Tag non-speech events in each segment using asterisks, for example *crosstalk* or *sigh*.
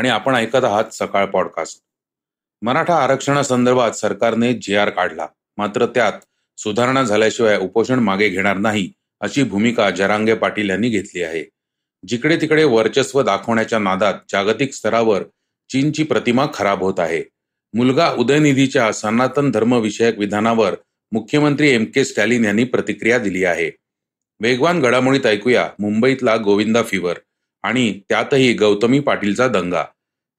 आणि आपण ऐकत आहात सकाळ पॉडकास्ट. मराठा आरक्षणासंदर्भात सरकारने जे आर काढला. मात्र त्यात सुधारणा झाल्याशिवाय उपोषण मागे घेणार नाही अशी भूमिका जरांगे पाटील यांनी घेतली आहे. जिकडे तिकडे वर्चस्व दाखवण्याच्या नादात जागतिक स्तरावर चीनची प्रतिमा खराब होत आहे. मुलगा उदयनिधीच्या सनातन धर्मविषयक विधानावर मुख्यमंत्री एम के स्टॅलिन यांनी प्रतिक्रिया दिली आहे. वेगवान घडामोडीत ऐकूया मुंबईतला गोविंदा फिवर आणि त्यातही गौतमी पाटीलचा दंगा.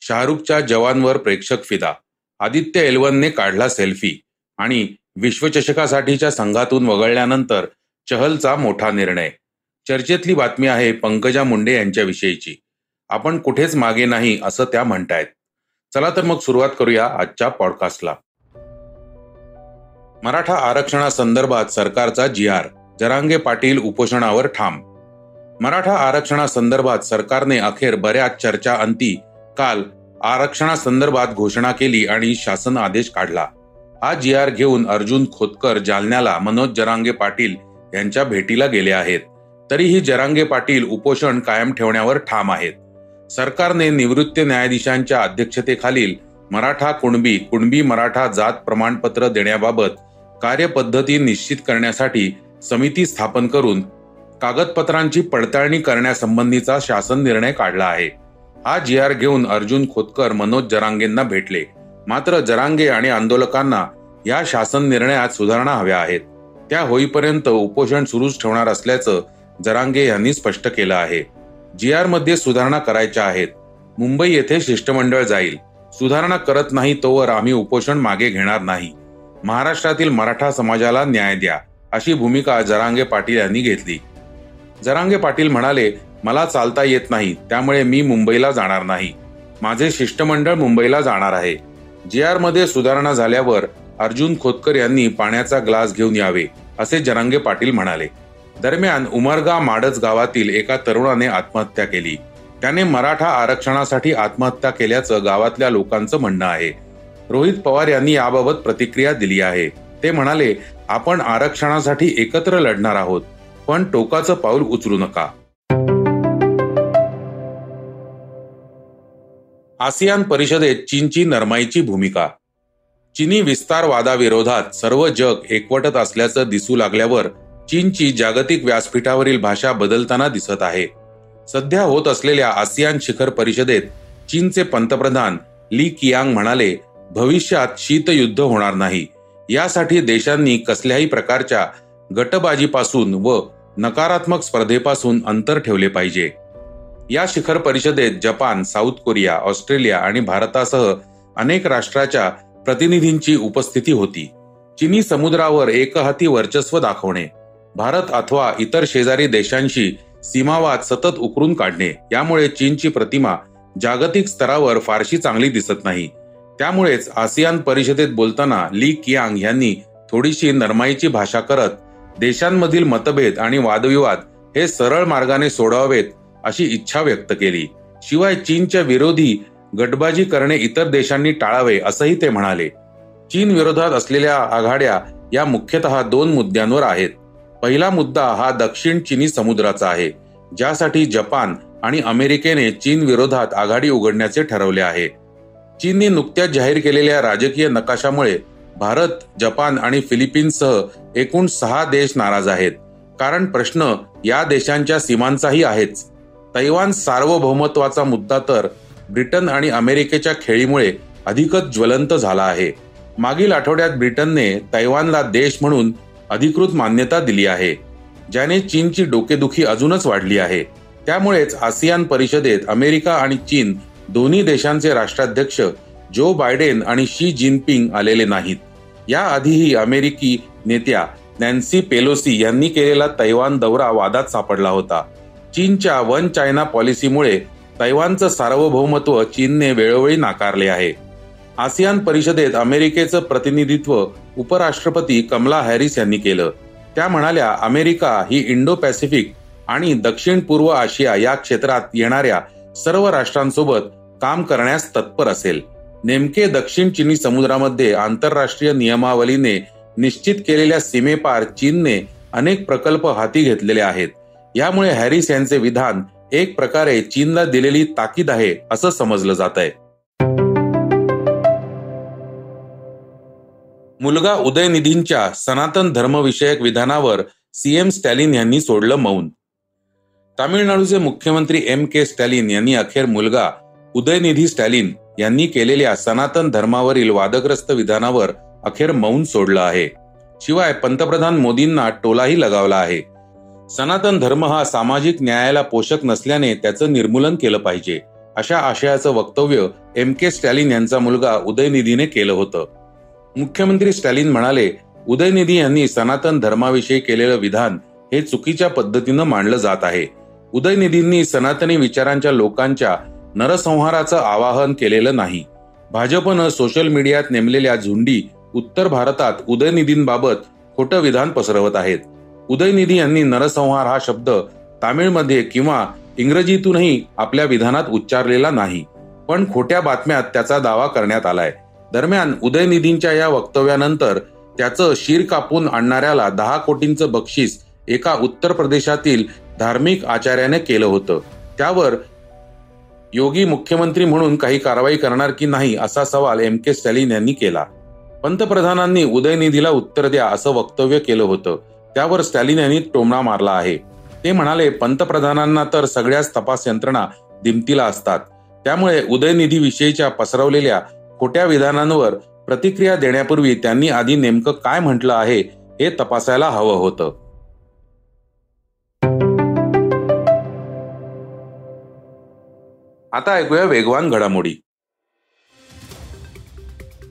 शाहरुखच्या जवानवर प्रेक्षक फिदा. आदित्य एलवनने काढला सेल्फी आणि विश्वचषकासाठीच्या संघातून वगळल्यानंतर चहलचा मोठा निर्णय. चर्चेतली बातमी आहे पंकजा मुंडे यांच्याविषयीची. आपण कुठेच मागे नाही असं त्या म्हणतायत. चला तर मग सुरुवात करूया आजच्या पॉडकास्टला. मराठा आरक्षणासंदर्भात सरकारचा जी आर. जरांगे पाटील उपोषणावर ठाम मराठा आरक्षणासंदर्भात सरकारने अखेर बऱ्याच चर्चा अंती काल आरक्षणासंदर्भात घोषणा केली आणि शासन आदेश काढला. हा जी आर घेऊन अर्जुन खोतकर जालन्याला मनोज जरांगे पाटील यांच्या भेटीला गेले आहेत. तरीही जरांगे पाटील उपोषण कायम ठेवण्यावर ठाम आहेत. सरकारने निवृत्त न्यायाधीशांच्या अध्यक्षतेखालील मराठा कुणबी कुणबी मराठा जात प्रमाणपत्र देण्याबाबत कार्यपद्धती निश्चित करण्यासाठी समिती स्थापन करून कागदपत्रांची पडताळणी करण्यासंबंधीचा शासन निर्णय काढला आहे. हा जी आर घेऊन अर्जुन खोतकर मनोज जरांगेंना भेटले. मात्र जरांगे आणि आंदोलकांना या शासन निर्णयात सुधारणा हव्या आहेत. त्या होईपर्यंत उपोषण सुरूच ठेवणार असल्याचं जरांगे यांनी स्पष्ट केलं आहे. जी आरमध्ये सुधारणा करायच्या आहेत. मुंबई येथे शिष्टमंडळ जाईल. सुधारणा करत नाही तोवर आम्ही उपोषण मागे घेणार नाही. महाराष्ट्रातील मराठा समाजाला न्याय द्या अशी भूमिका जरांगे पाटील यांनी घेतली. जरांगे पाटील म्हणाले मला चालता येत नाही त्यामुळे मी मुंबईला जाणार नाही. माझे शिष्टमंडळ मुंबईला जाणार आहे. जी आरमध्ये सुधारणा झाल्यावर अर्जुन खोतकर यांनी पाण्याचा ग्लास घेऊन यावे असे जरांगे पाटील म्हणाले. दरम्यान उमरगा माडज गावातील एका तरुणाने आत्महत्या केली. त्याने मराठा आरक्षणासाठी आत्महत्या केल्याचं गावातल्या लोकांचं म्हणणं आहे. रोहित पवार यांनी याबाबत प्रतिक्रिया दिली आहे. ते म्हणाले आपण आरक्षणासाठी एकत्र लढणार आहोत. पण टोकाचं पाऊल उचलू नका. आसियान परिषदेत चीनची नरमाईची भूमिका. चीनी विस्तारवादाविरोधात सर्व जग एकवटत असल्याचं दिसू लागल्यावर चीनची जागतिक व्यासपीठावरील भाषा बदलताना दिसत आहे. सध्या होत असलेल्या आसियान शिखर परिषदेत चीनचे पंतप्रधान ली कियांग म्हणाले भविष्यात शीतयुद्ध होणार नाही. यासाठी देशांनी कसल्याही प्रकारच्या गटबाजीपासून व नकारात्मक स्पर्धेपासून अंतर ठेवले पाहिजे. या शिखर परिषदेत जपान साऊथ कोरिया ऑस्ट्रेलिया आणि भारतासह अनेक राष्ट्राच्या प्रतिनिधींची उपस्थिती होती. चिनी समुद्रावर एकहाती वर्चस्व दाखवणे भारत अथवा इतर शेजारी देशांशी सीमावाद सतत उकरून काढणे यामुळे चीनची प्रतिमा जागतिक स्तरावर फारशी चांगली दिसत नाही. त्यामुळेच आसियान परिषदेत बोलताना ली कियांग यांनी थोडीशी नरमाईची भाषा करत देशांमधील मतभेद आणि वादविवाद हे सरळ मार्गाने सोडवावेत अशी इच्छा व्यक्त केली. शिवाय चीनच्या विरोधी गटबाजी करणे इतर देशांनी टाळावे असंही ते म्हणाले. चीन विरोधात असलेल्या आघाड्या या मुख्यतः दोन मुद्द्यांवर आहेत. पहिला मुद्दा हा दक्षिण चिनी समुद्राचा आहे ज्यासाठी जपान आणि अमेरिकेने चीन विरोधात आघाडी उघडण्याचे ठरवले आहे. चीनने नुकत्याच जाहीर केलेल्या राजकीय नकाशामुळे भारत जपान आणि फिलिपिन्ससह एकूण सहा देश नाराज आहेत. कारण प्रश्न या देशांच्या सीमांचाही आहेच. तैवान सार्वभौमत्वाचा मुद्दा तर ब्रिटन आणि अमेरिकेच्या खेळीमुळे अधिकच ज्वलंत झाला आहे. मागील आठवड्यात ब्रिटनने तैवानला देश म्हणून अधिकृत मान्यता दिली आहे ज्याने चीनची डोकेदुखी अजूनच वाढली आहे. त्यामुळेच आसियान परिषदेत अमेरिका आणि चीन दोन्ही देशांचे राष्ट्राध्यक्ष जो बायडेन आणि शी जिनपिंग आलेले नाहीत. याआधीही अमेरिकी नेत्या नॅन्सी पेलोसी यांनी केलेला तैवान दौरा वादात सापडला होता. चीनच्या वन चायना पॉलिसीमुळे तैवानचं सार्वभौमत्व चीनने वेळोवेळी नाकारले आहे. आसियान परिषदेत अमेरिकेचं प्रतिनिधित्व उपराष्ट्रपती कमला हॅरिस यांनी केलं. त्या म्हणाल्या अमेरिका ही इंडो पॅसिफिक आणि दक्षिण पूर्व आशिया या क्षेत्रात येणाऱ्या सर्व राष्ट्रांसोबत काम करण्यास तत्पर असेल. नेमके दक्षिण चिनी समुद्रामध्ये आंतरराष्ट्रीय नियमावलीने निश्चित केलेल्या सीमेपार चीनने अनेक प्रकल्प हाती घेतलेले आहेत. यामुळे हॅरिस यांचे विधान एक प्रकारे चीनला दिलेली ताकीद आहे असं समजलं जात आहे. मुलगा उदयनिधींच्या सनातन धर्मविषयक विधानावर सीएम स्टॅलिन यांनी सोडलं मौन. तामिळनाडूचे मुख्यमंत्री एम के स्टॅलिन यांनी अखेर मुलगा उदयनिधी स्टॅलिन यांनी केलेल्या सनातन धर्मावरील वादग्रस्त विधानावर अखेर मौन सोडलं आहे. शिवाय पंतप्रधान मोदींना टोलाही लगावला आहे. सनातन धर्म हा सामाजिक न्यायाला पोषक नसल्याने त्याचं निर्मूलन केलं पाहिजे अशा आशयाचं वक्तव्य एम के स्टॅलिन यांचा मुलगा उदयनिधीने केलं होतं. मुख्यमंत्री स्टॅलिन म्हणाले उदयनिधी यांनी सनातन धर्माविषयी केलेलं विधान हे चुकीच्या पद्धतीनं मांडलं जात आहे. उदयनिधींनी सनातनी विचारांच्या लोकांच्या नरसंहाराचं आवाहन केलेलं नाही. भाजपनं सोशल मीडियात नेमलेल्या झुंडी उत्तर भारतात उदयनिधींबाबत खोटं विधान पसरवत आहेत. उदयनिधी यांनी नरसंहार हा शब्द तामिळमध्ये किंवा इंग्रजीतूनही आपल्या विधानात उच्चारलेला नाही. पण खोट्या बातम्यात त्याचा दावा करण्यात आलाय. दरम्यान उदयनिधींच्या या वक्तव्यानंतर त्याचं शिर कापून आणणाऱ्याला दहा कोटींचं बक्षीस एका उत्तर प्रदेशातील धार्मिक आचार्याने केलं होतं. त्यावर योगी मुख्यमंत्री म्हणून काही कारवाई करणार की नाही असा सवाल एम के स्टॅलिन यांनी केला. पंतप्रधानांनी उदयनिधीला उत्तर द्या असं वक्तव्य केलं होतं. त्यावर स्टॅलिन यांनी टोमणा मारला आहे. ते म्हणाले पंतप्रधानांना तर सगळ्याच तपास यंत्रणा दिमतीला असतात. त्यामुळे उदयनिधी विषयीच्या पसरवलेल्या खोट्या विधानांवर प्रतिक्रिया देण्यापूर्वी त्यांनी आधी नेमकं काय म्हटलं आहे हे तपासायला हवं होतं. आता ऐकूया वेगवान घडामोडी.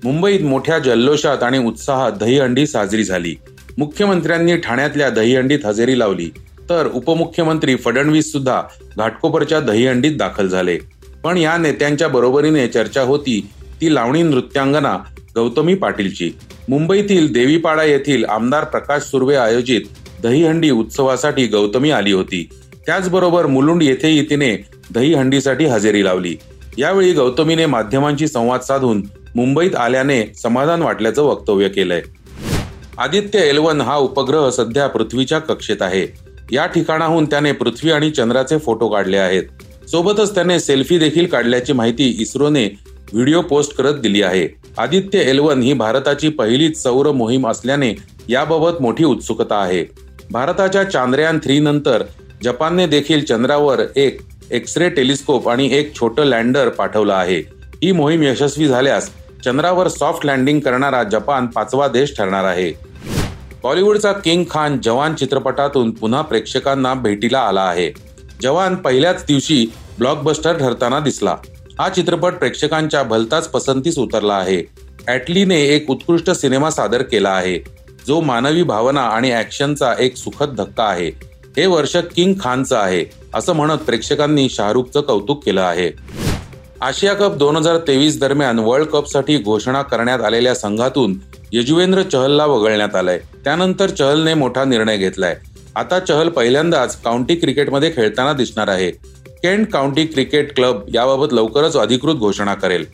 मुंबईत मोठ्या जल्लोषात आणि उत्साहात दहीहंडी साजरी झाली. मुख्यमंत्र्यांनी ठाण्यातल्या दहीहंडीत हजेरी लावली. तर उपमुख्यमंत्री फडणवीस सुद्धा घाटकोपरच्या दहीहंडीत दाखल झाले. पण या नेत्यांच्या बरोबरीने चर्चा होती ती लावणी नृत्यांगना गौतमी पाटीलची. मुंबईतील देवीपाडा येथील आमदार प्रकाश सुर्वे आयोजित दहीहंडी उत्सवासाठी गौतमी आली होती. त्याचबरोबर मुलुंड येथेही तिने दहीहंडीसाठी हजेरी लावली. यावेळी गौतमीने माध्यमांशी संवाद साधून मुंबईत आल्याने समाधान वाटल्याचं वक्तव्य केलंय. आदित्य एलवन हा उपग्रह सध्या पृथ्वीच्या कक्षेत आहे. या ठिकाणाहून त्याने पृथ्वी आणि चंद्राचे फोटो काढले आहेत. सोबतच त्याने सेल्फी देखील काढल्याची माहिती इस्रोने व्हिडिओ पोस्ट करत दिली आहे. आदित्य एलवन ही भारताची पहिलीच सौर मोहीम असल्याने याबाबत मोठी उत्सुकता आहे. भारताच्या चांद्रयान थ्री नंतर जपानने देखील चंद्रावर एक एक्स रे टेलिस्कोप आणि एक छोटं लँडर पाठवलं आहे. ही मोहीम यशस्वी झाल्यास चंद्रावर सॉफ्ट लँडिंग करणारा जपान पाचवा देश ठरणार आहे. बॉलिवूडचा किंग खान जवान चित्रपटातून पुन्हा प्रेक्षकांना भेटीला आला आहे. जवान पहिल्याच दिवशी ब्लॉकबस्टर ठरताना दिसला. हा चित्रपट प्रेक्षकांच्या भलताच पसंतीस उतरला आहे. ॲटलीने एक उत्कृष्ट सिनेमा सादर केला आहे जो मानवी भावना आणि ॲक्शनचा एक सुखद धक्का आहे. हे वर्ष किंग खानचं आहे असं म्हणत प्रेक्षकांनी शाहरुखचं कौतुक केलं आहे. आशिया कप दोन हजार तेवीस दरम्यान वर्ल्ड कपसाठी घोषणा करण्यात आलेल्या संघातून यजुवेंद्र चहलला वगळण्यात आलंय. त्यानंतर चहलने मोठा निर्णय घेतलाय. आता चहल पहिल्यांदाच काउंटी क्रिकेटमध्ये खेळताना दिसणार आहे. केंट काउंटी क्रिकेट क्लब याबाबत लवकरच अधिकृत घोषणा करेल.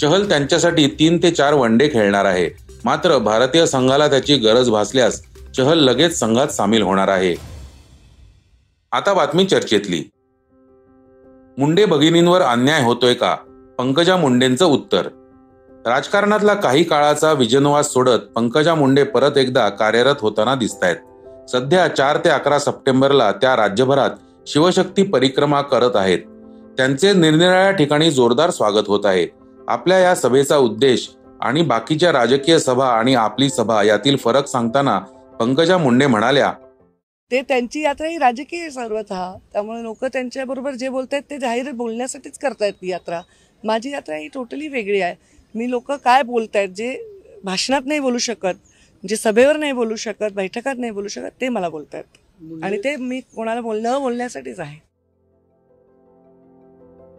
चहल त्यांच्यासाठी तीन ते चार वनडे खेळणार आहे. मात्र भारतीय संघाला त्याची गरज भासल्यास चहल लगेच संघात सामील होणार आहे. आता बातमी चर्चेतली. मुंडे भगिनींवर अन्याय होतोय का? पंकजा मुंडेंचं उत्तर. राजकारणातला काही काळाचा विजनवास सोडत पंकजा मुंडे परत एकदा कार्यरत होताना दिसत आहेत सध्या चार ते अकरा सप्टेंबरला त्या राज्यभरात शिवशक्ती परिक्रमा करत आहेत. त्यांचे निरनिराळ्या ठिकाणी जोरदार स्वागत होत आहे. आपल्या या सभेचा उद्देश आणि बाकीच्या राजकीय सभा आणि आपली सभा यातील फरक सांगताना पंकजा मुंडे म्हणाल्या ते त्यांची यात्रा ही राजकीय सर्वतः त्यामुळे लोक त्यांच्याबरोबर जे बोलत आहेत ते जाहीर बोलण्यासाठीच करतायत ती यात्रा. माझी यात्रा ही टोटली वेगळी आहे. मी लोक काय बोलतायत जे भाषणात नाही बोलू शकत जे सभेवर नाही बोलू शकत बैठकात नाही बोलू शकत ते मला बोलतायत. आणि ते मी कोणाला बोल न बोलण्यासाठीच आहे.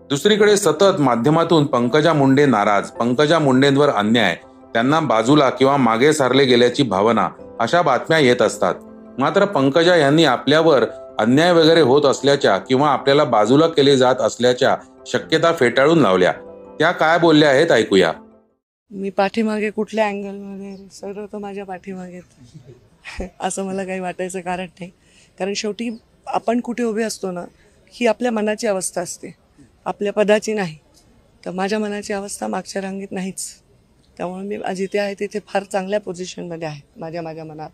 दुसरीकडे सतत माध्यमातून पंकजा मुंडे नाराज. पंकजा मुंडेंवर अन्याय. त्यांना बाजूला किंवा मागे सारले गेल्याची भावना अशा बातम्या येत असतात. मात्र पंकजा यांनी आपल्यावर अन्याय वगैरे होत असल्याच्या किंवा आपल्याला बाजूला केले जात असल्याच्या शक्यता फेटाळून लावल्या. त्या काय बोलल्या आहेत ऐकूया. मी पाठीमागे कुठल्या अँगलमध्ये सर्व तर माझ्या पाठीमागे *laughs* असं मला काही वाटायचं कारण नाही. कारण शेवटी आपण कुठे उभे असतो ना ही आपल्या मनाची अवस्था असते. आपल्या पदाची नाही. तर माझ्या मनाची अवस्था मागच्या रांगेत नाहीच. त्यामुळे मी जिथे आहे तिथे फार चांगल्या पोझिशनमध्ये आहे माझ्या माझ्या मनात.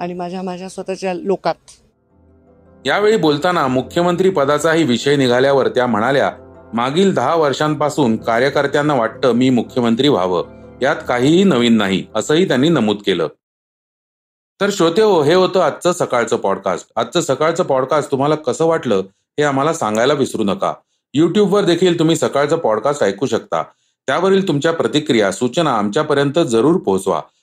आणि माझ्या माझ्या स्वतःच्या लोकात. यावेळी बोलताना मुख्यमंत्री पदाचाही विषय निघाल्यावर त्या म्हणाल्या मागील दहा वर्षांपासून कार्यकर्त्यांना वाटतं मी मुख्यमंत्री व्हावं. यात काहीही नवीन नाही असंही त्यांनी नमूद केलं. तर श्रोते हो हे होतं आजचं सकाळचं पॉडकास्ट आजचं सकाळचं पॉडकास्ट तुम्हाला कसं वाटलं हे आम्हाला सांगायला विसरू नका. युट्यूबवर देखील तुम्ही सकाळचं पॉडकास्ट ऐकू शकता. त्यावरील तुमच्या प्रतिक्रिया सूचना आमच्यापर्यंत जरूर पोहोचवा.